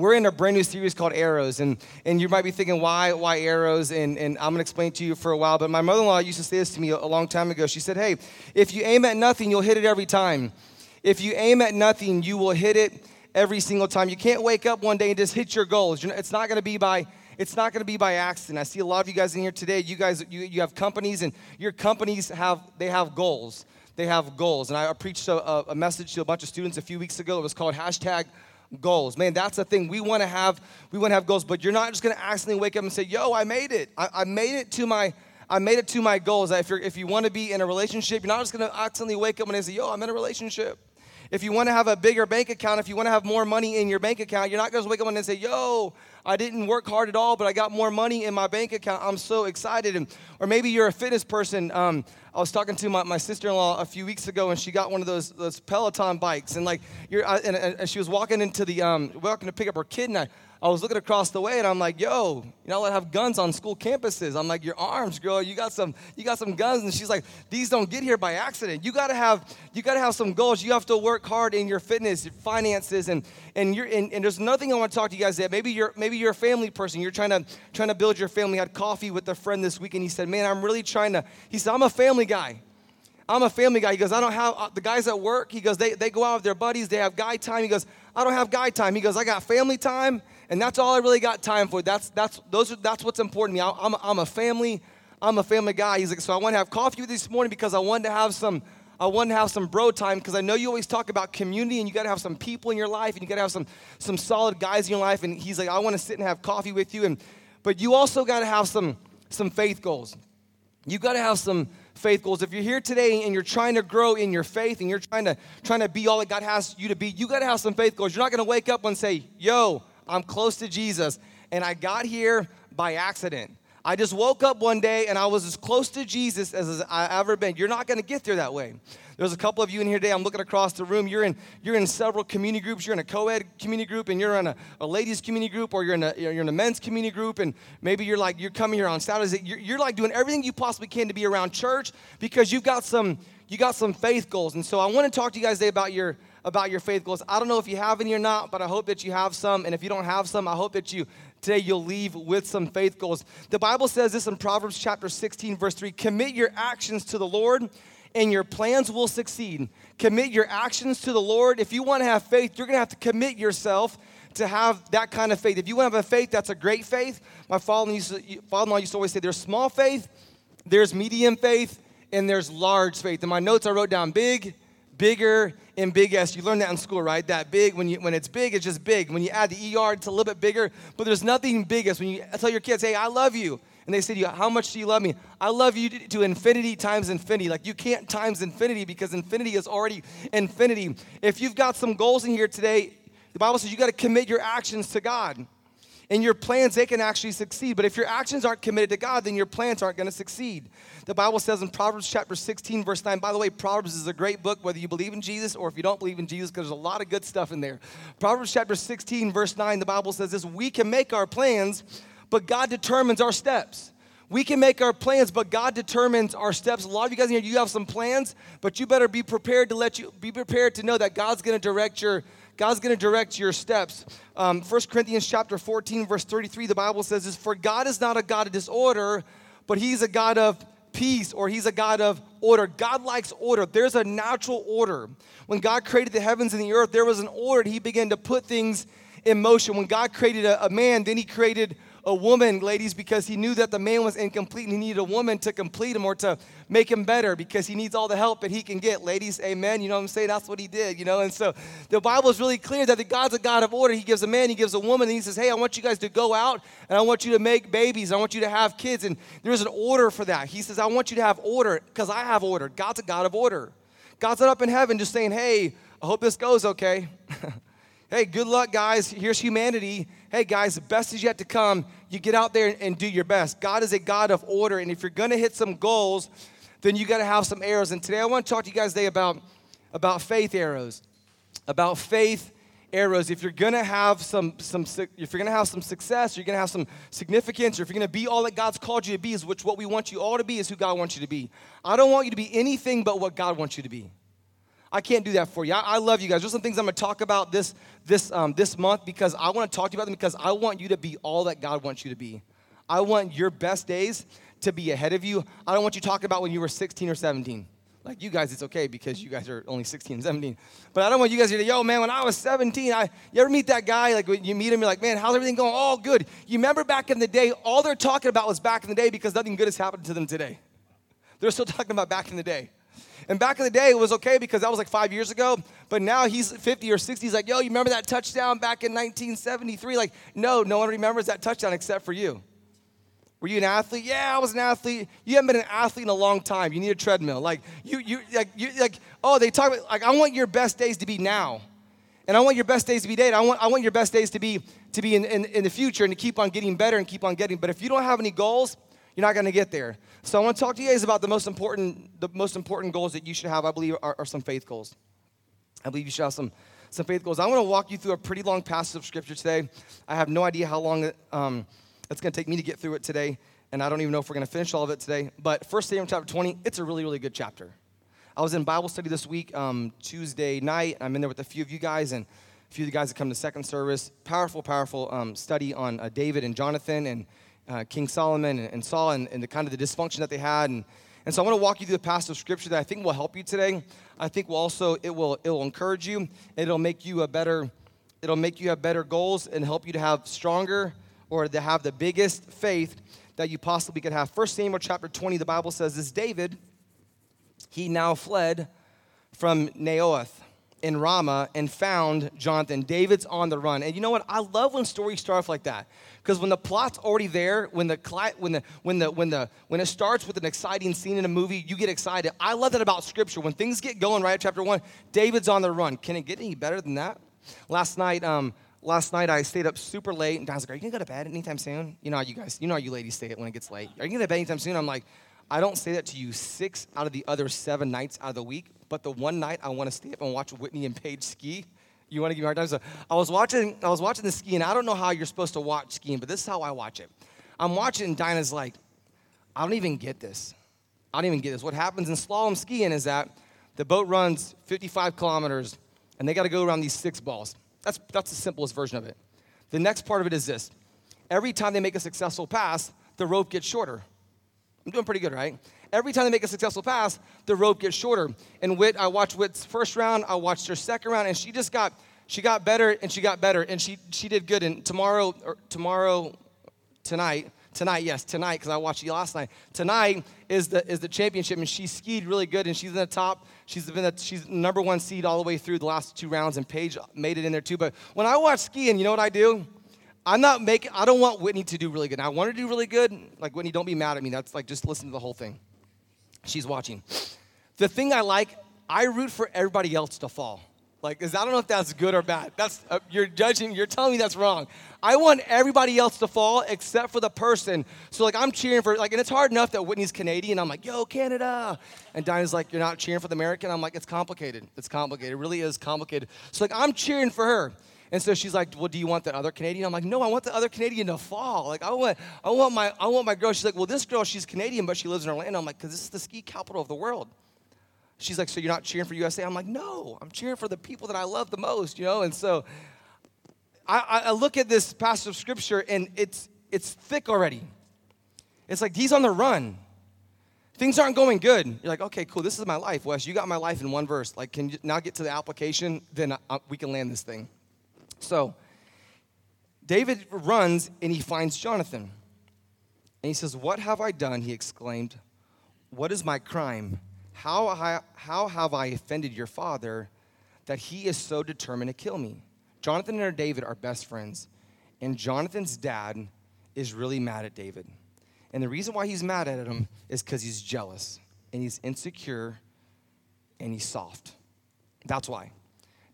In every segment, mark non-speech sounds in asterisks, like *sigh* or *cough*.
we're in a brand new series called Arrows. And, and you might be thinking, why, why arrows? And, and I'm going to explain to you for a while. But my mother in law used to say this to me a, long time ago. She said, hey, if you aim at nothing, you'll hit it every time. If you aim at nothing, you will hit it every single time. You can't wake up one day and just hit your goals. It's not going to be by it's not going to be by accident. I see a lot of you guys in here today. You guys, you, you have companies, and your companies have they have goals. They have goals. And I preached a, a message to a bunch of students a few weeks ago. It was called hashtag goals. Man, that's the thing. We want to have we want to have goals, but you're not just going to accidentally wake up and say, "Yo, I made it. I, I made it to my." I made it to my goals. If, you're, if you want to be in a relationship, you're not just going to accidentally wake up and say, yo, I'm in a relationship. If you want to have a bigger bank account, if you want to have more money in your bank account, you're not going to wake up and say, yo, I didn't work hard at all, but I got more money in my bank account. I'm so excited. And, or maybe you're a fitness person. Um, I was talking to my, my sister-in-law a few weeks ago, and she got one of those, those Peloton bikes. And like, you're, and, and she was walking into the, um, walking to pick up her kid, and I, I was looking across the way and I'm like, yo, you know, I have guns on school campuses. I'm like, your arms, girl, you got some, you got some guns. And she's like, these don't get here by accident. You gotta have, you gotta have some goals. You have to work hard in your fitness, your finances, and and you're and, and there's nothing I want to talk to you guys that maybe you're maybe you're a family person. You're trying to trying to build your family. I had coffee with a friend this week and he said, Man, I'm really trying to, he said, I'm a family guy. I'm a family guy. He goes, I don't have uh, the guys at work. He goes, they, they go out with their buddies. They have guy time. He goes, I don't have guy time. He goes, I got family time and that's all I really got time for. That's that's those are that's what's important to me. I'm a, I'm a family I'm a family guy. He's like, so I want to have coffee with you this morning because I wanted to have some I wanted to have some bro time because I know you always talk about community and you got to have some people in your life and you got to have some some solid guys in your life. And he's like, I want to sit and have coffee with you. And but you also got to have some some faith goals. You got to have some faith goals. If you're here today and you're trying to grow in your faith and you're trying to trying to be all that God has you to be, you got to have some faith goals. You're not going to wake up and say, "Yo, I'm close to Jesus. And I got here by accident. I just woke up one day and I was as close to Jesus as I ever been. You're not going to get there that way. There's a couple of you in here today. I'm looking across the room. You're in you're in several community groups. You're in a co-ed community group, and you're in a, a ladies community group, or you're in a you're in a men's community group, and maybe you're like you're coming here on Saturdays. You're, you're like doing everything you possibly can to be around church because you've got some you got some faith goals. And so I want to talk to you guys today about your about your faith goals. I don't know if you have any or not, but I hope that you have some. And if you don't have some, I hope that you today you'll leave with some faith goals. The Bible says this in Proverbs chapter 16, verse 3 Commit your actions to the Lord, and your plans will succeed. Commit your actions to the Lord. If you want to have faith, you're going to have to commit yourself to have that kind of faith. If you want to have a faith that's a great faith, my father-in-law used to, father-in-law used to always say there's small faith, there's medium faith, and there's large faith. In my notes, I wrote down big, bigger, and big S. You learned that in school, right? That big, when, you, when it's big, it's just big. When you add the ER, it's a little bit bigger, but there's nothing biggest. When you tell your kids, hey, I love you, and they say to you, how much do you love me? I love you to infinity times infinity. Like you can't times infinity because infinity is already infinity. If you've got some goals in here today, the Bible says you got to commit your actions to God and your plans, they can actually succeed. But if your actions aren't committed to God, then your plans aren't going to succeed. The Bible says in Proverbs chapter 16, verse 9, by the way, Proverbs is a great book, whether you believe in Jesus or if you don't believe in Jesus, because there's a lot of good stuff in there. Proverbs chapter 16, verse 9, the Bible says this We can make our plans, but God determines our steps. We can make our plans, but God determines our steps. A lot of you guys in here, you have some plans, but you better be prepared to let you be prepared to know that God's going to direct your God's going to direct your steps. Um, 1 Corinthians chapter 14, verse 33, the Bible says this, For God is not a God of disorder, but he's a God of peace or he's a God of order. God likes order. There's a natural order. When God created the heavens and the earth, there was an order. He began to put things in motion. When God created a, a man, then he created a woman, ladies, because he knew that the man was incomplete and he needed a woman to complete him or to make him better because he needs all the help that he can get. Ladies, amen. You know what I'm saying? That's what he did, you know? And so the Bible is really clear that the God's a God of order. He gives a man, he gives a woman, and he says, Hey, I want you guys to go out and I want you to make babies. I want you to have kids. And there's an order for that. He says, I want you to have order because I have order. God's a God of order. God's not up in heaven just saying, Hey, I hope this goes okay. *laughs* hey, good luck, guys. Here's humanity hey guys, the best is yet to come. You get out there and do your best. God is a God of order, and if you're gonna hit some goals, then you gotta have some arrows. And today I wanna talk to you guys today about, about faith arrows. About faith arrows. If you're gonna have some, some if you're gonna have some success, you're gonna have some significance, or if you're gonna be all that God's called you to be, is which what we want you all to be is who God wants you to be. I don't want you to be anything but what God wants you to be. I can't do that for you. I, I love you guys. There's some things I'm going to talk about this this um, this month because I want to talk to you about them because I want you to be all that God wants you to be. I want your best days to be ahead of you. I don't want you talking about when you were 16 or 17. Like you guys, it's okay because you guys are only 16 and 17. But I don't want you guys here to yo, man, when I was 17, I, you ever meet that guy? Like when you meet him, you're like, man, how's everything going? All good. You remember back in the day, all they're talking about was back in the day because nothing good has happened to them today. They're still talking about back in the day. And back in the day, it was okay because that was like five years ago. But now he's 50 or 60. He's like, yo, you remember that touchdown back in 1973? Like, no, no one remembers that touchdown except for you. Were you an athlete? Yeah, I was an athlete. You haven't been an athlete in a long time. You need a treadmill. Like you, you, like you, like. Oh, they talk about like I want your best days to be now, and I want your best days to be dated. I want, I want your best days to be to be in, in, in the future and to keep on getting better and keep on getting. But if you don't have any goals, you're not going to get there. So I want to talk to you guys about the most important, the most important goals that you should have. I believe are, are some faith goals. I believe you should have some some faith goals. I want to walk you through a pretty long passage of scripture today. I have no idea how long. Um, it's going to take me to get through it today, and I don't even know if we're going to finish all of it today. But First Samuel chapter 20, it's a really, really good chapter. I was in Bible study this week, um, Tuesday night. I'm in there with a few of you guys and a few of the guys that come to second service. Powerful, powerful um, study on uh, David and Jonathan and uh, King Solomon and, Saul and, and, the kind of the dysfunction that they had. And, and so I want to walk you through the passage of scripture that I think will help you today. I think will also it will it will encourage you. It'll make you a better. It'll make you have better goals and help you to have stronger or to have the biggest faith that you possibly could have. First Samuel chapter 20, the Bible says this David, he now fled from Naioth in Ramah and found Jonathan. David's on the run. And you know what? I love when stories start off like that. Because when the plot's already there, when the when the when the when the when it starts with an exciting scene in a movie, you get excited. I love that about scripture. When things get going right chapter one, David's on the run. Can it get any better than that? Last night, um, last night I stayed up super late, and Don's like, "Are you gonna go to bed anytime soon?" You know how you guys, you know how you ladies stay it when it gets late. Are you gonna go to bed anytime soon? I'm like, I don't say that to you six out of the other seven nights out of the week, but the one night I want to stay up and watch Whitney and Paige ski. You want to give me a hard time? So I was watching, I was watching the ski, and I don't know how you're supposed to watch skiing, but this is how I watch it. I'm watching, and Dinah's like, I don't even get this. I don't even get this. What happens in slalom skiing is that the boat runs 55 kilometers, and they got to go around these six balls. That's, that's the simplest version of it. The next part of it is this every time they make a successful pass, the rope gets shorter. I'm doing pretty good, right? Every time they make a successful pass, the rope gets shorter. And Whit, I watched Whit's first round, I watched her second round, and she just got she got better and she got better and she she did good. And tomorrow or tomorrow, tonight, tonight, yes, tonight, because I watched you last night. Tonight is the is the championship, and she skied really good, and she's in the top. She's been the, she's number one seed all the way through the last two rounds, and Paige made it in there too. But when I watch skiing, you know what I do? I'm not making. I don't want Whitney to do really good. I want her to do really good. Like Whitney, don't be mad at me. That's like just listen to the whole thing. She's watching. The thing I like, I root for everybody else to fall. Like, is I don't know if that's good or bad. That's uh, you're judging. You're telling me that's wrong. I want everybody else to fall except for the person. So like, I'm cheering for like, and it's hard enough that Whitney's Canadian. I'm like, yo, Canada, and Dinah's like, you're not cheering for the American. I'm like, it's complicated. It's complicated. It really is complicated. So like, I'm cheering for her. And so she's like, "Well, do you want the other Canadian?" I'm like, "No, I want the other Canadian to fall. Like, I want, I want my, I want my girl." She's like, "Well, this girl, she's Canadian, but she lives in Orlando." I'm like, "Cause this is the ski capital of the world." She's like, "So you're not cheering for USA?" I'm like, "No, I'm cheering for the people that I love the most, you know." And so, I, I look at this passage of scripture, and it's it's thick already. It's like he's on the run. Things aren't going good. You're like, okay, cool. This is my life, Wes. You got my life in one verse. Like, can you now get to the application? Then I, I, we can land this thing. So David runs and he finds Jonathan. And he says, What have I done? He exclaimed. What is my crime? How, I, how have I offended your father that he is so determined to kill me? Jonathan and David are best friends. And Jonathan's dad is really mad at David. And the reason why he's mad at him is because he's jealous and he's insecure and he's soft. That's why.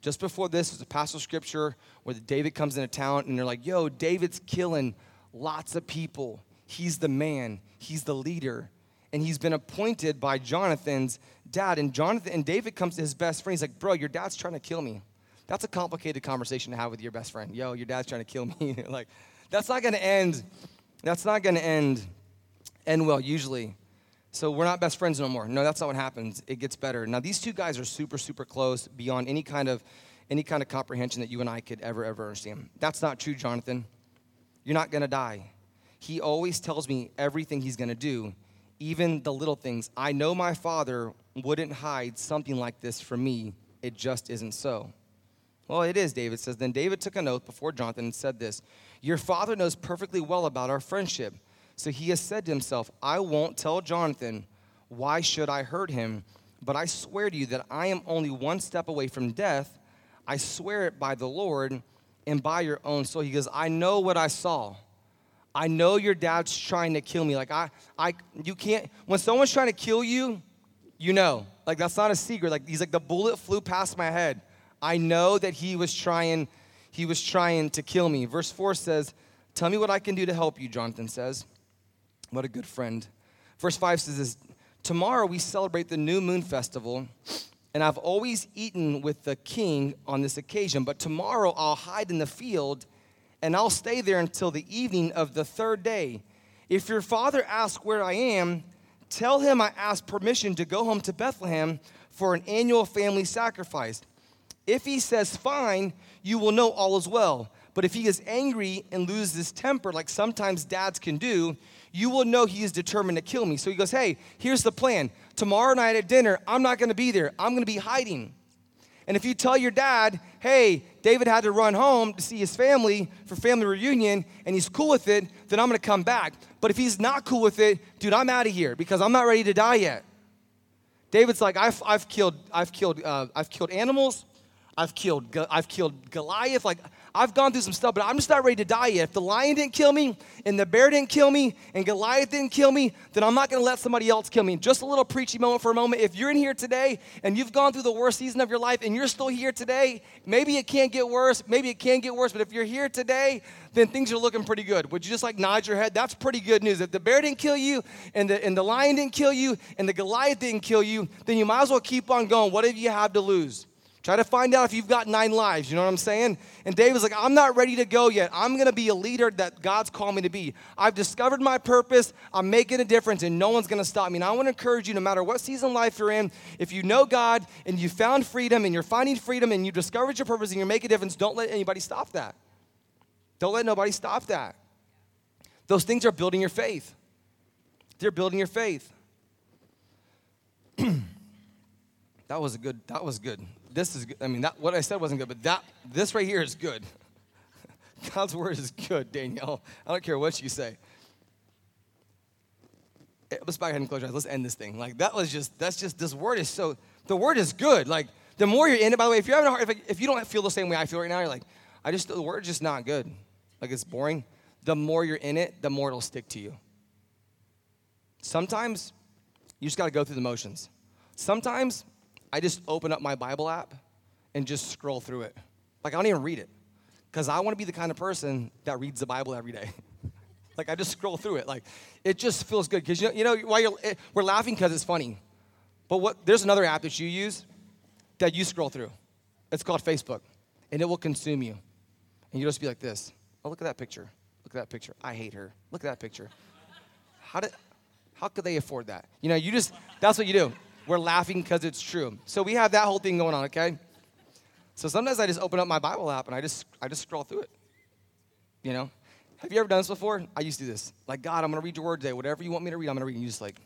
Just before this is a passage of scripture where David comes into town and they're like, yo, David's killing lots of people. He's the man, he's the leader. And he's been appointed by Jonathan's dad. And Jonathan and David comes to his best friend. He's like, bro, your dad's trying to kill me. That's a complicated conversation to have with your best friend. Yo, your dad's trying to kill me. *laughs* like, that's not gonna end. That's not gonna end end well, usually. So we're not best friends no more. No, that's not what happens. It gets better. Now these two guys are super, super close beyond any kind of any kind of comprehension that you and I could ever, ever understand. That's not true, Jonathan. You're not gonna die. He always tells me everything he's gonna do, even the little things. I know my father wouldn't hide something like this from me. It just isn't so. Well, it is, David says. Then David took an oath before Jonathan and said this Your father knows perfectly well about our friendship. So he has said to himself, I won't tell Jonathan. Why should I hurt him? But I swear to you that I am only one step away from death. I swear it by the Lord and by your own soul. He goes, I know what I saw. I know your dad's trying to kill me. Like I, I, you can't. When someone's trying to kill you, you know. Like that's not a secret. Like he's like the bullet flew past my head. I know that he was trying, he was trying to kill me. Verse 4 says, Tell me what I can do to help you, Jonathan says. What a good friend. Verse 5 says this Tomorrow we celebrate the new moon festival, and I've always eaten with the king on this occasion, but tomorrow I'll hide in the field and I'll stay there until the evening of the third day. If your father asks where I am, tell him I asked permission to go home to Bethlehem for an annual family sacrifice. If he says, Fine, you will know all is well. But if he is angry and loses his temper, like sometimes dads can do, you will know he is determined to kill me. So he goes, Hey, here's the plan. Tomorrow night at dinner, I'm not gonna be there. I'm gonna be hiding. And if you tell your dad, hey, David had to run home to see his family for family reunion and he's cool with it, then I'm gonna come back. But if he's not cool with it, dude, I'm out of here because I'm not ready to die yet. David's like, I've, I've killed, I've killed, uh, I've killed animals. I've killed, I've killed Goliath. Like, I've gone through some stuff, but I'm just not ready to die yet. If the lion didn't kill me, and the bear didn't kill me, and Goliath didn't kill me, then I'm not gonna let somebody else kill me. Just a little preachy moment for a moment. If you're in here today and you've gone through the worst season of your life and you're still here today, maybe it can't get worse, maybe it can get worse, but if you're here today, then things are looking pretty good. Would you just like nod your head? That's pretty good news. If the bear didn't kill you, and the, and the lion didn't kill you, and the Goliath didn't kill you, then you might as well keep on going. What do you have to lose? Try to find out if you've got nine lives. You know what I'm saying? And David's like, I'm not ready to go yet. I'm going to be a leader that God's called me to be. I've discovered my purpose. I'm making a difference, and no one's going to stop me. And I want to encourage you, no matter what season life you're in, if you know God and you found freedom and you're finding freedom and you discovered your purpose and you're making a difference, don't let anybody stop that. Don't let nobody stop that. Those things are building your faith. They're building your faith. *clears throat* that was a good. That was good this is good. I mean, that, what I said wasn't good, but that this right here is good. *laughs* God's word is good, Danielle. I don't care what you say. Eh, let's back ahead and close your eyes. Let's end this thing. Like that was just that's just this word is so the word is good. Like the more you're in it. By the way, if you're having a hard, if, if you don't feel the same way I feel right now, you're like, I just the word's just not good. Like it's boring. The more you're in it, the more it'll stick to you. Sometimes you just got to go through the motions. Sometimes I just open up my Bible app and just scroll through it. Like, I don't even read it because I want to be the kind of person that reads the Bible every day. *laughs* like, I just scroll through it. Like, it just feels good because, you know, you know why you're, it, eh, we're laughing because it's funny. But what, there's another app that you use that you scroll through. It's called Facebook, and it will consume you. And you just be like this. Oh, look at that picture. Look at that picture. I hate her. Look at that picture. How did, how could they afford that? You know, you just, that's what you do. We're laughing because it's true. So we have that whole thing going on, okay? So sometimes I just open up my Bible app and I just I just scroll through it. You know? Have you ever done this before? I used to do this. Like, God, I'm gonna read your word today. Whatever you want me to read, I'm gonna read. And you just like,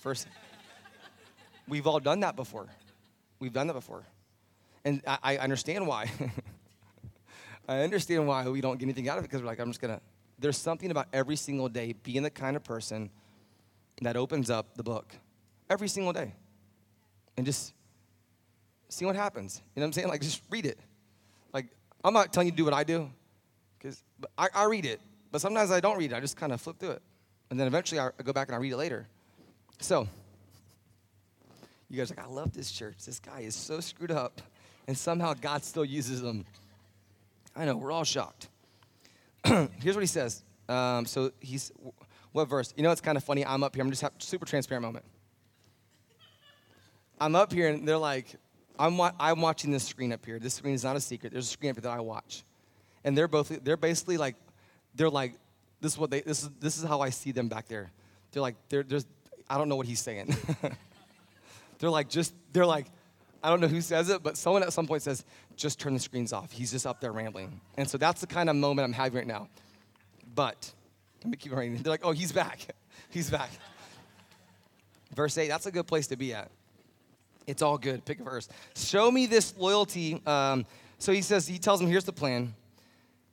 first. We've all done that before. We've done that before. And I, I understand why. *laughs* I understand why we don't get anything out of it because we're like, I'm just gonna. There's something about every single day being the kind of person that opens up the book every single day and just see what happens. You know what I'm saying? Like, just read it. Like, I'm not telling you to do what I do, because I, I read it, but sometimes I don't read it. I just kind of flip through it. And then eventually I, I go back and I read it later. So, you guys like, I love this church. This guy is so screwed up, and somehow God still uses them. I know, we're all shocked. *clears throat* Here's what he says. Um, so he's, what verse? You know, it's kind of funny. I'm up here. I'm just have super transparent moment. I'm up here and they're like, I'm, wa- I'm watching this screen up here. This screen is not a secret. There's a screen up here that I watch. And they're both, they're basically like, they're like, this is what they, this is, this is how I see them back there. They're like, they're, there's, I don't know what he's saying. *laughs* they're like, just, they're like, I don't know who says it, but someone at some point says, just turn the screens off. He's just up there rambling. And so that's the kind of moment I'm having right now. But, let me keep reading. They're like, oh, he's back. *laughs* he's back. Verse 8, that's a good place to be at. It's all good. Pick a verse. Show me this loyalty. Um, so he says, he tells him, here's the plan.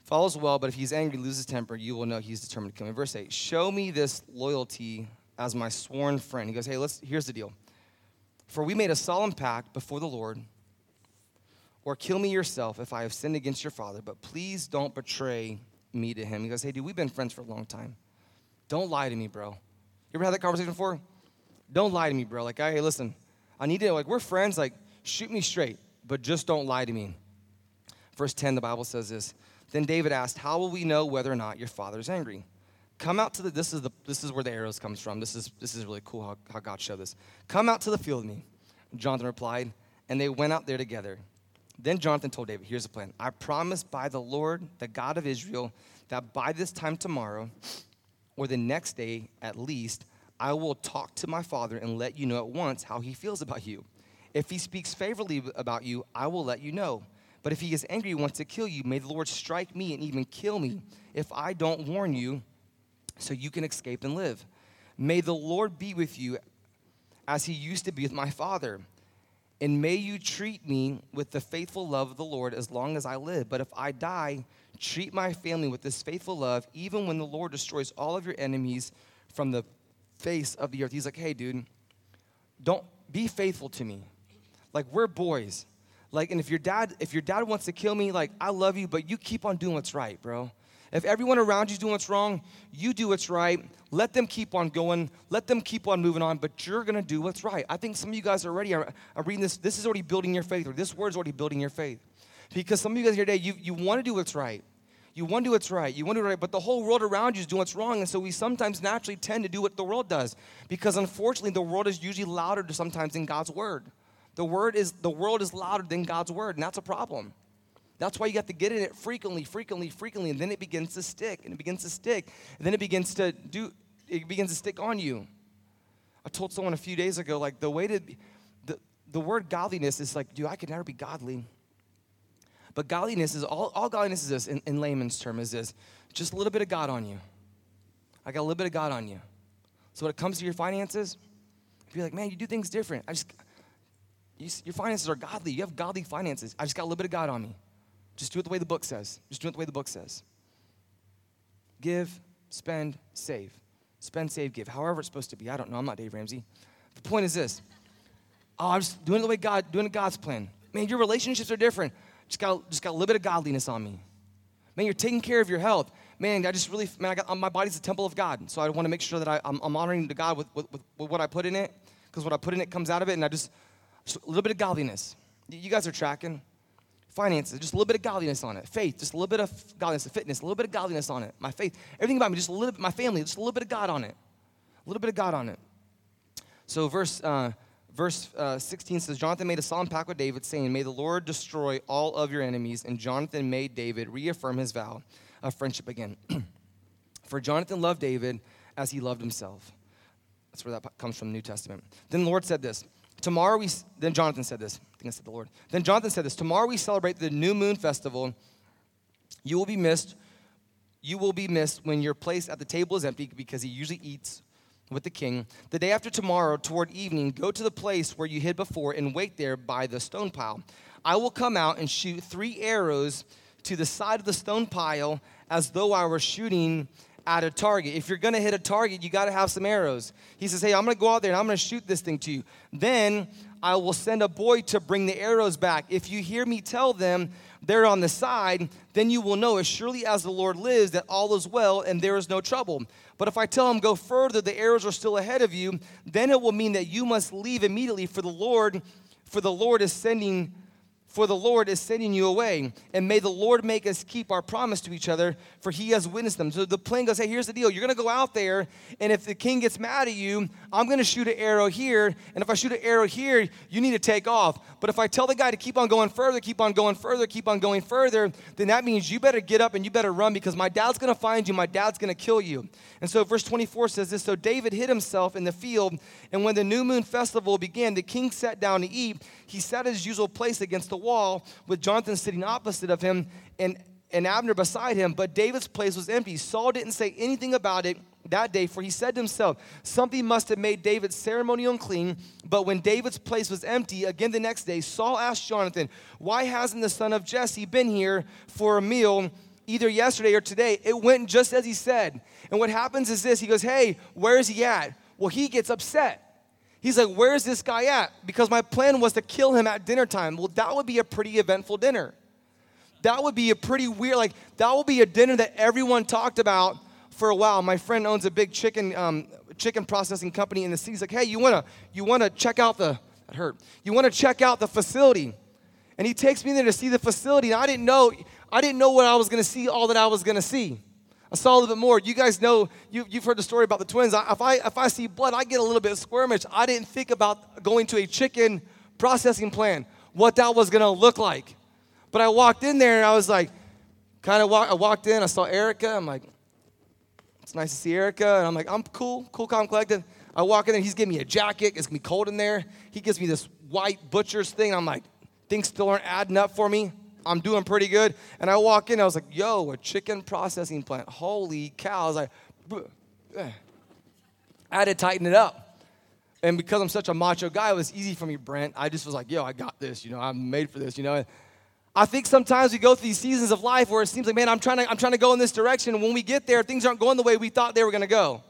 Follows well, but if he's angry, loses temper, you will know he's determined to kill me. Verse 8, show me this loyalty as my sworn friend. He goes, hey, let's, here's the deal. For we made a solemn pact before the Lord, or kill me yourself if I have sinned against your father, but please don't betray me to him. He goes, hey, dude, we've been friends for a long time. Don't lie to me, bro. You ever had that conversation before? Don't lie to me, bro. Like, hey, listen, I need to, like, we're friends. Like, shoot me straight, but just don't lie to me. Verse 10, the Bible says this. Then David asked, How will we know whether or not your father is angry? Come out to the, this is, the, this is where the arrows comes from. This is, this is really cool how, how God showed this. Come out to the field with me. Jonathan replied, and they went out there together. Then Jonathan told David, Here's the plan. I promise by the Lord, the God of Israel, that by this time tomorrow, or the next day at least, I will talk to my father and let you know at once how he feels about you. If he speaks favorably about you, I will let you know. But if he is angry and wants to kill you, may the Lord strike me and even kill me if I don't warn you so you can escape and live. May the Lord be with you as he used to be with my father. And may you treat me with the faithful love of the Lord as long as I live. But if I die, treat my family with this faithful love, even when the Lord destroys all of your enemies from the face of the earth. He's like, hey, dude, don't be faithful to me. Like, we're boys. Like, and if your dad, if your dad wants to kill me, like, I love you, but you keep on doing what's right, bro. If everyone around you's doing what's wrong, you do what's right. Let them keep on going. Let them keep on moving on, but you're gonna do what's right. I think some of you guys already are, are reading this. This is already building your faith, or this word is already building your faith. Because some of you guys here today, you, you wanna do what's right. You want to do what's right. You want to do right, but the whole world around you is doing what's wrong. And so we sometimes naturally tend to do what the world does. Because unfortunately, the world is usually louder sometimes than God's word. The word is the world is louder than God's word, and that's a problem. That's why you got to get in it frequently, frequently, frequently, and then it begins to stick, and it begins to stick, and then it begins to do it begins to stick on you. I told someone a few days ago, like the way to the, the word godliness is like, dude, I could never be godly. But godliness is all, all godliness is this in, in layman's term is this just a little bit of God on you. I got a little bit of God on you. So when it comes to your finances, if you're like, man, you do things different. I just you, your finances are godly. You have godly finances. I just got a little bit of God on me. Just do it the way the book says. Just do it the way the book says. Give, spend, save. Spend, save, give. However it's supposed to be. I don't know. I'm not Dave Ramsey. The point is this. Oh, I'm just doing it the way God, doing God's plan. Man, your relationships are different. Just got, just got a little bit of godliness on me. Man, you're taking care of your health. Man, I just really, man, I got, my body's a temple of God. So I want to make sure that I, am honoring to God with, with, with, what I put in it. Because what I put in it comes out of it. And I just, just a little bit of godliness. You guys are tracking. Finances, just a little bit of godliness on it. Faith, just a little bit of godliness. Fitness, a little bit of godliness on it. My faith, everything about me, just a little bit, my family, just a little bit of God on it. A little bit of God on it. So verse, uh, verse uh, 16 says, Jonathan made a solemn pact with David, saying, May the Lord destroy all of your enemies. And Jonathan made David reaffirm his vow of friendship again. *clears throat* For Jonathan loved David as he loved himself. That's where that comes from New Testament. Then the Lord said this Tomorrow we, then Jonathan said this. I think I said the Lord. Then Jonathan said this Tomorrow we celebrate the new moon festival. You will be missed. You will be missed when your place at the table is empty because he usually eats with the king. The day after tomorrow, toward evening, go to the place where you hid before and wait there by the stone pile. I will come out and shoot three arrows to the side of the stone pile as though I were shooting at a target. If you're gonna hit a target, you gotta have some arrows. He says, Hey, I'm gonna go out there and I'm gonna shoot this thing to you. Then I will send a boy to bring the arrows back. If you hear me tell them they're on the side, then you will know as surely as the Lord lives that all is well and there is no trouble. But if I tell them go further, the arrows are still ahead of you, then it will mean that you must leave immediately for the Lord, for the Lord is sending for the Lord is sending you away. And may the Lord make us keep our promise to each other, for he has witnessed them. So the plan goes, hey, here's the deal. You're going to go out there, and if the king gets mad at you, I'm going to shoot an arrow here. And if I shoot an arrow here, you need to take off. But if I tell the guy to keep on going further, keep on going further, keep on going further, then that means you better get up and you better run because my dad's going to find you. My dad's going to kill you. And so verse 24 says this So David hid himself in the field, and when the new moon festival began, the king sat down to eat. He sat at his usual place against the wall with Jonathan sitting opposite of him and, and Abner beside him, but David's place was empty. Saul didn't say anything about it that day, for he said to himself, Something must have made David ceremonial unclean. But when David's place was empty, again the next day, Saul asked Jonathan, Why hasn't the son of Jesse been here for a meal? Either yesterday or today, it went just as he said. And what happens is this he goes, Hey, where is he at? Well, he gets upset. He's like, Where's this guy at? Because my plan was to kill him at dinner time. Well, that would be a pretty eventful dinner. That would be a pretty weird, like, that would be a dinner that everyone talked about for a while. My friend owns a big chicken, um, chicken processing company in the city. He's like, Hey, you wanna, you wanna check out the, that hurt. You wanna check out the facility? And he takes me there to see the facility. And I didn't know, I didn't know what I was gonna see, all that I was gonna see. I saw a little bit more. You guys know, you, have heard the story about the twins. I, if, I, if I see blood, I get a little bit squirmish. I didn't think about going to a chicken processing plant, what that was gonna look like. But I walked in there and I was like, kind of walk, I walked in, I saw Erica. I'm like, it's nice to see Erica. And I'm like, I'm cool, cool, calm, collected. I walk in there, he's giving me a jacket. It's gonna be cold in there. He gives me this white butcher's thing. I'm like, things still aren't adding up for me. I'm doing pretty good. And I walk in, I was like, yo, a chicken processing plant. Holy cow. I was like, eh. I had to tighten it up. And because I'm such a macho guy, it was easy for me, Brent. I just was like, yo, I got this. You know, I'm made for this, you know. I think sometimes we go through these seasons of life where it seems like, man, I'm trying to, I'm trying to go in this direction. And when we get there, things aren't going the way we thought they were to go.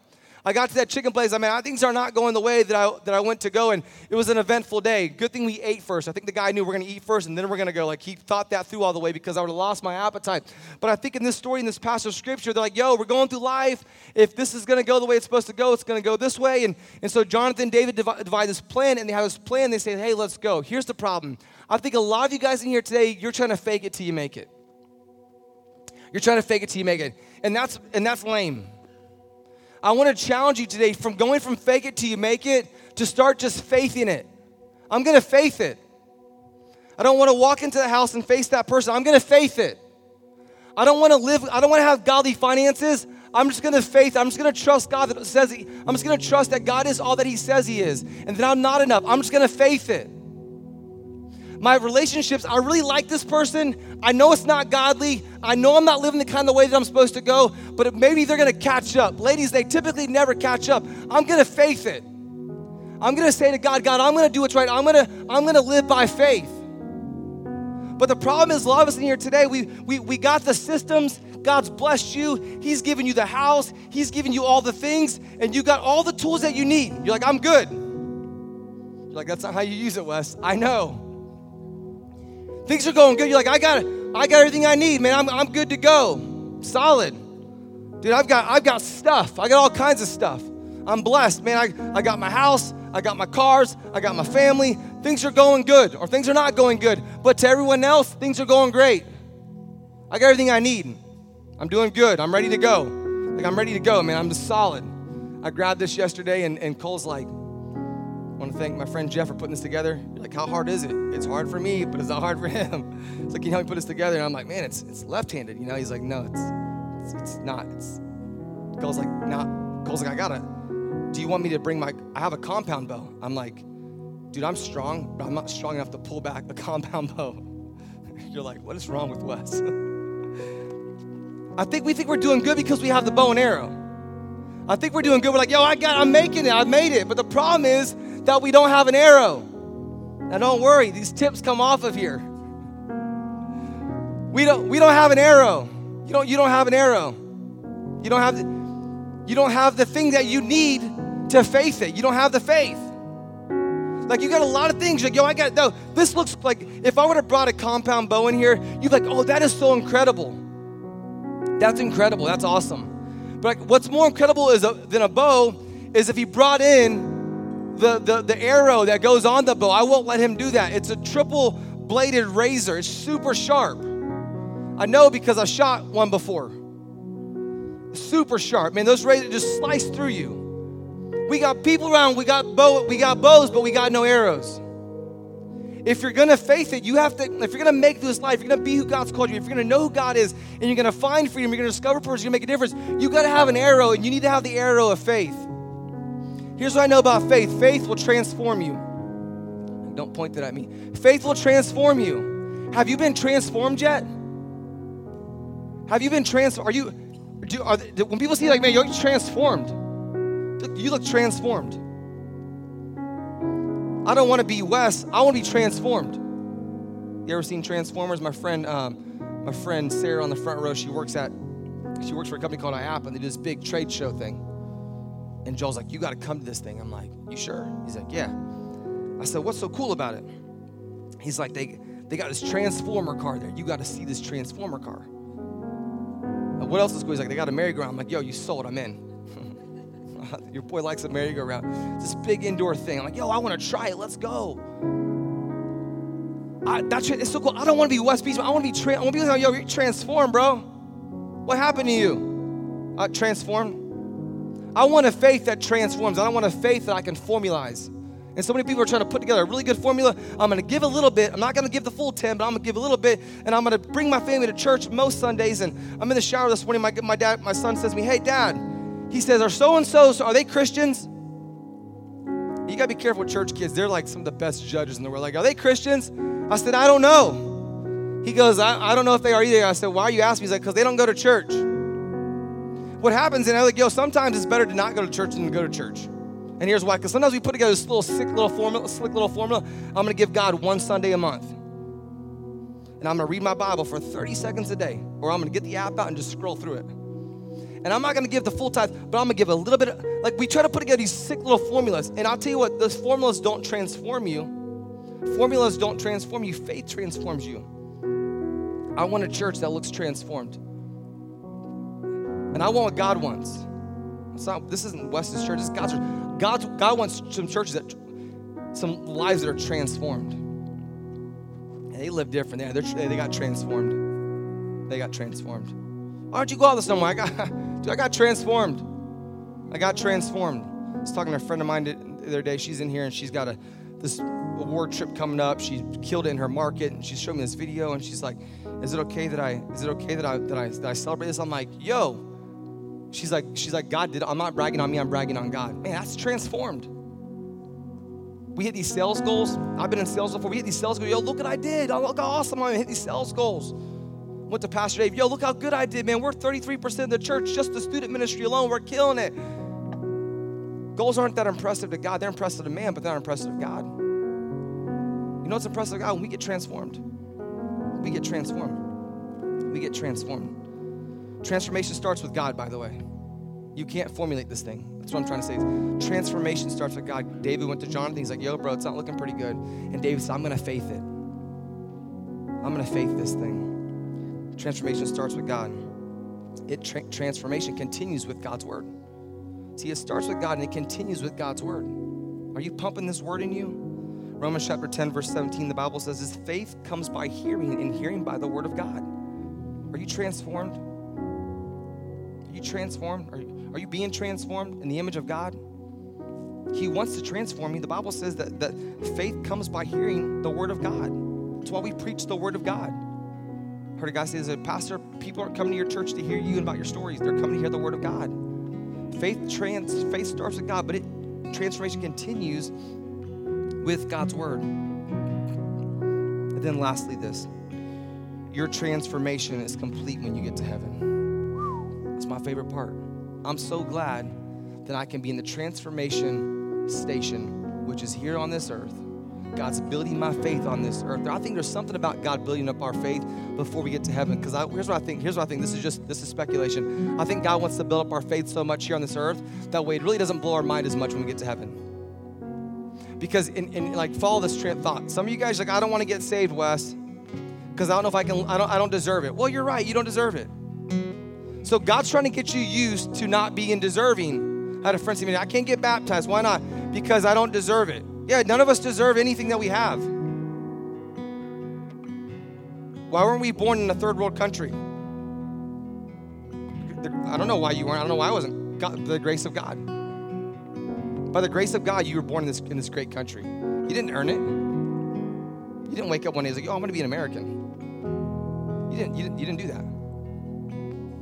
I got to that chicken place. I mean, things are not going the way that I, that I went to go, and it was an eventful day. Good thing we ate first. I think the guy knew we are going to eat first, and then we're going to go. Like, he thought that through all the way because I would have lost my appetite. But I think in this story, in this passage of scripture, they're like, yo, we're going through life. If this is going to go the way it's supposed to go, it's going to go this way. And, and so Jonathan David divide, divide this plan, and they have this plan. They say, hey, let's go. Here's the problem. I think a lot of you guys in here today, you're trying to fake it till you make it. You're trying to fake it till you make it. And that's, and that's lame. I want to challenge you today from going from fake it till you make it to start just faithing it. I'm going to faith it. I don't want to walk into the house and face that person. I'm going to faith it. I don't want to live, I don't want to have godly finances. I'm just going to faith. I'm just going to trust God that says, he, I'm just going to trust that God is all that He says He is and that I'm not enough. I'm just going to faith it my relationships, I really like this person. I know it's not godly. I know I'm not living the kind of way that I'm supposed to go, but maybe they're going to catch up. Ladies, they typically never catch up. I'm going to faith it. I'm going to say to God, God, I'm going to do what's right. I'm going to I'm going to live by faith. But the problem is, a lot of us in here today, we, we, we got the systems. God's blessed you. He's given you the house. He's given you all the things, and you got all the tools that you need. You're like, I'm good. You're like, that's not how you use it, Wes. I know. Things are going good. You're like, I got I got everything I need, man. I'm, I'm good to go. Solid. Dude, I've got I've got stuff. I got all kinds of stuff. I'm blessed, man. I, I got my house, I got my cars, I got my family. Things are going good, or things are not going good. But to everyone else, things are going great. I got everything I need. I'm doing good. I'm ready to go. Like I'm ready to go, man. I'm just solid. I grabbed this yesterday and, and Cole's like, I want to thank my friend Jeff for putting this together. You're like, how hard is it? It's hard for me, but it's not hard for him. *laughs* It's like, can you help me put this together? And I'm like, man, it's it's left-handed. You know, he's like, no, it's it's, it's not. It's Cole's like, not. Cole's like, I gotta. Do you want me to bring my? I have a compound bow. I'm like, dude, I'm strong, but I'm not strong enough to pull back a *laughs* compound bow. *laughs* You're like, what is wrong with Wes? I think we think we're doing good because we have the bow and arrow. I think we're doing good. We're like, yo, I got, I'm making it. I made it. But the problem is that we don't have an arrow. Now don't worry, these tips come off of here. We don't we don't have an arrow. You don't you don't have an arrow. You don't have the, you don't have the thing that you need to faith it. You don't have the faith. Like you got a lot of things. You're like, yo, I got no. This looks like if I would have brought a compound bow in here, you'd be like, oh, that is so incredible. That's incredible. That's awesome. But like, what's more incredible is a, than a bow is if he brought in the, the, the arrow that goes on the bow. I won't let him do that. It's a triple bladed razor. It's super sharp. I know because I shot one before. Super sharp. Man, those razors just slice through you. We got people around, we got bow, we got bows, but we got no arrows. If you're gonna faith it, you have to, if you're gonna make this life, you're gonna be who God's called you, if you're gonna know who God is, and you're gonna find freedom, you're gonna discover purpose, you're gonna make a difference, you gotta have an arrow, and you need to have the arrow of faith. Here's what I know about faith faith will transform you. Don't point that at me. Faith will transform you. Have you been transformed yet? Have you been transformed? Are you, do, are, when people see like, man, you're transformed, you look transformed. I don't want to be Wes. I want to be transformed. You ever seen Transformers? My friend, um, my friend Sarah on the front row. She works at, she works for a company called IAP, and they do this big trade show thing. And Joel's like, "You got to come to this thing." I'm like, "You sure?" He's like, "Yeah." I said, "What's so cool about it?" He's like, "They they got this Transformer car there. You got to see this Transformer car." What else is cool? He's like, "They got a merry-go-round." I'm like, "Yo, you sold. I'm in." *laughs* Your boy likes a merry-go-round. This big indoor thing. I'm like, yo, I want to try it. Let's go. I, that's it's so cool. I don't want to be West Beach. I want to be. Tra- I want to be like, yo, you're transformed, bro. What happened to you? Uh, transformed. I want a faith that transforms. I don't want a faith that I can formalize. And so many people are trying to put together a really good formula. I'm going to give a little bit. I'm not going to give the full 10, but I'm going to give a little bit. And I'm going to bring my family to church most Sundays. And I'm in the shower this morning. My, my dad, my son says to me, hey, dad, he says, Are so and so, are they Christians? You gotta be careful with church kids. They're like some of the best judges in the world. Like, are they Christians? I said, I don't know. He goes, I, I don't know if they are either. I said, Why are you asking me? He's like, Because they don't go to church. What happens, and I'm like, Yo, sometimes it's better to not go to church than to go to church. And here's why. Because sometimes we put together this little sick little formula, slick little formula. I'm gonna give God one Sunday a month. And I'm gonna read my Bible for 30 seconds a day. Or I'm gonna get the app out and just scroll through it. And I'm not gonna give the full tithe, but I'm gonna give a little bit. Of, like we try to put together these sick little formulas. And I'll tell you what, those formulas don't transform you. Formulas don't transform you, faith transforms you. I want a church that looks transformed. And I want what God wants. It's not, this isn't Wes's church, it's God's church. God's, God wants some churches that, some lives that are transformed. And they live different. They, they got transformed. They got transformed. Why don't you go out somewhere? I got, *laughs* dude, I got transformed. I got transformed. I was talking to a friend of mine the other day. She's in here and she's got a this award trip coming up. She killed it in her market, and she's showing me this video. And she's like, "Is it okay that I? Is it okay that I that I that I celebrate this?" I'm like, "Yo." She's like, she's like, God did. I'm not bragging on me. I'm bragging on God. Man, that's transformed. We hit these sales goals. I've been in sales before. We hit these sales goals. Yo, look what I did. Oh, look how awesome I hit these sales goals. Went to Pastor Dave. Yo, look how good I did, man. We're 33% of the church, just the student ministry alone. We're killing it. Goals aren't that impressive to God. They're impressive to man, but they're not impressive to God. You know what's impressive to God? When we get transformed. We get transformed. We get transformed. Transformation starts with God, by the way. You can't formulate this thing. That's what I'm trying to say. Transformation starts with God. David went to Jonathan. He's like, yo, bro, it's not looking pretty good. And David said, I'm going to faith it. I'm going to faith this thing. Transformation starts with God. It tra- transformation continues with God's word. See, it starts with God and it continues with God's word. Are you pumping this word in you? Romans chapter 10, verse 17, the Bible says, His faith comes by hearing, and hearing by the word of God. Are you transformed? You transformed? Are you, are you being transformed in the image of God? He wants to transform you. The Bible says that, that faith comes by hearing the word of God. That's why we preach the word of God. I Heard a guy say, a pastor, people aren't coming to your church to hear you and about your stories. They're coming to hear the word of God. Faith trans faith starts with God, but it transformation continues with God's word. And then lastly, this. Your transformation is complete when you get to heaven. My favorite part. I'm so glad that I can be in the transformation station, which is here on this earth God's building my faith on this earth. I think there's something about God building up our faith before we get to heaven. Because here's what I think. Here's what I think. This is just this is speculation. I think God wants to build up our faith so much here on this earth that way it really doesn't blow our mind as much when we get to heaven. Because in, in like follow this of thought. Some of you guys like I don't want to get saved, Wes, because I don't know if I can. I don't. I don't deserve it. Well, you're right. You don't deserve it. So God's trying to get you used to not being deserving. I had a friend say to me, I can't get baptized. Why not? Because I don't deserve it. Yeah, none of us deserve anything that we have. Why weren't we born in a third world country? I don't know why you weren't. I don't know why I wasn't. God, the grace of God. By the grace of God, you were born in this, in this great country. You didn't earn it. You didn't wake up one day and say, oh, I'm going to be an American. You didn't, you, didn't, you didn't do that.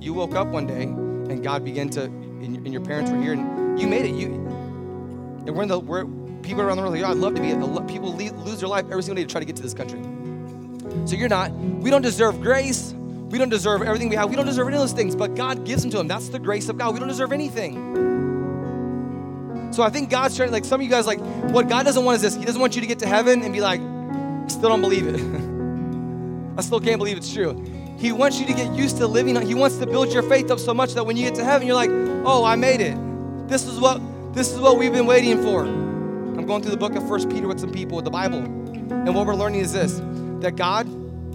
You woke up one day and God began to, and, your parents were here, and you made it. You, and we're in the, we're, people around the world, like, oh, I'd love to be, at the people lose their life every single day to try to get to this country. So you're not. We don't deserve grace. We don't deserve everything we have. We don't deserve any of those things, but God gives them to them. That's the grace of God. We don't deserve anything. So I think God's trying, like some of you guys, like, what God doesn't want is this. He doesn't want you to get to heaven and be like, still don't believe it. *laughs* I still can't believe it's true. He wants you to get used to living. He wants to build your faith up so much that when you get to heaven, you're like, oh, I made it. This is what this is what we've been waiting for. I'm going through the book of First Peter with some people with the Bible. And what we're learning is this that God,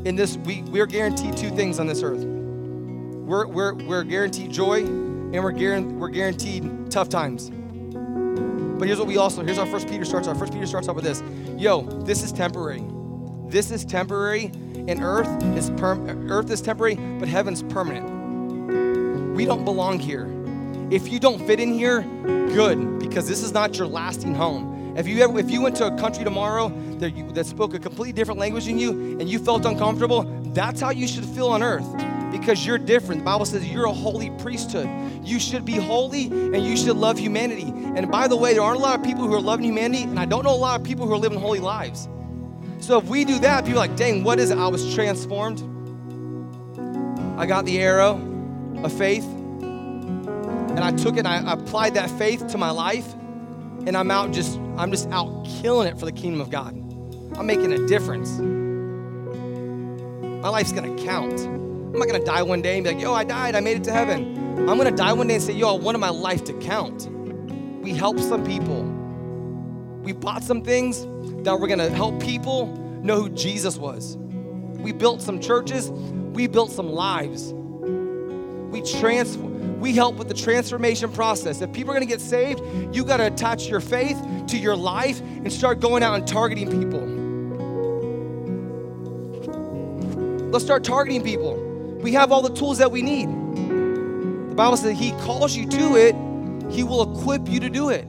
in this, we, we're guaranteed two things on this earth. We're, we're, we're guaranteed joy and we're, guaranteed, we're guaranteed tough times. But here's what we also, here's our first Peter starts off. First Peter starts off with this. Yo, this is temporary. This is temporary, and earth is earth is temporary, but heaven's permanent. We don't belong here. If you don't fit in here, good, because this is not your lasting home. If you ever, if you went to a country tomorrow that, you, that spoke a completely different language than you and you felt uncomfortable, that's how you should feel on earth because you're different. The Bible says you're a holy priesthood. You should be holy and you should love humanity. And by the way, there aren't a lot of people who are loving humanity, and I don't know a lot of people who are living holy lives. So if we do that, people are like, dang, what is it? I was transformed. I got the arrow of faith and I took it and I applied that faith to my life, and I'm out just, I'm just out killing it for the kingdom of God. I'm making a difference. My life's gonna count. I'm not gonna die one day and be like, yo, I died, I made it to heaven. I'm gonna die one day and say, yo, I wanted my life to count. We helped some people. We bought some things that were gonna help people know who Jesus was. We built some churches, we built some lives. We transformed we help with the transformation process. If people are to get saved, you got to attach your faith to your life and start going out and targeting people. Let's start targeting people. We have all the tools that we need. The Bible says He calls you to it, He will equip you to do it.